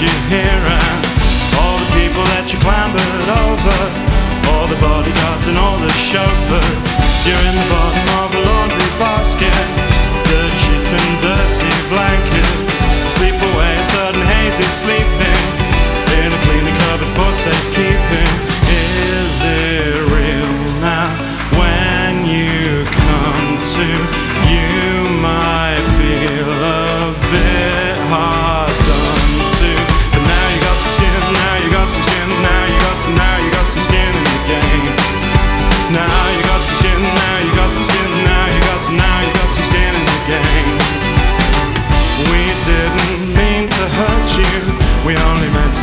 you hear and all the people that you clambered over, all the bodyguards and all the chauffeurs. You're in the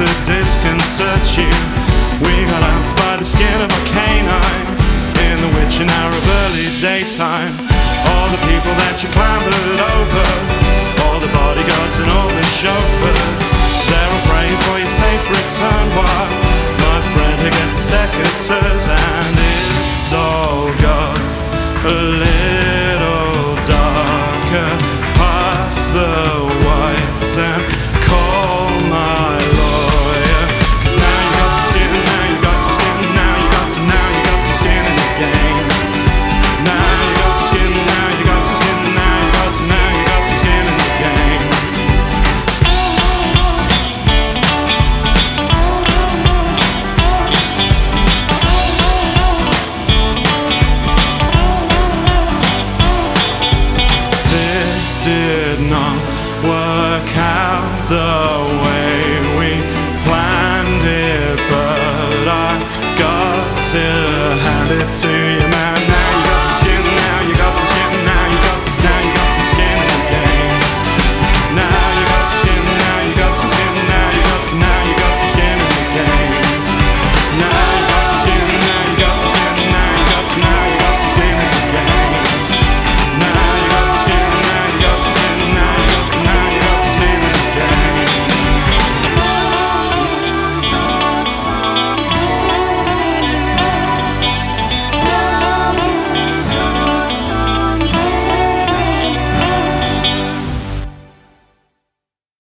the days search you. We got out by the skin of our canines in the witching hour of early daytime. All the people that you clambered over, all the bodyguards and all the chauffeurs, they're all praying for your safe return. While my friend against the secateurs, and it's all gone. Work out the way we planned it, but I got to hand it to.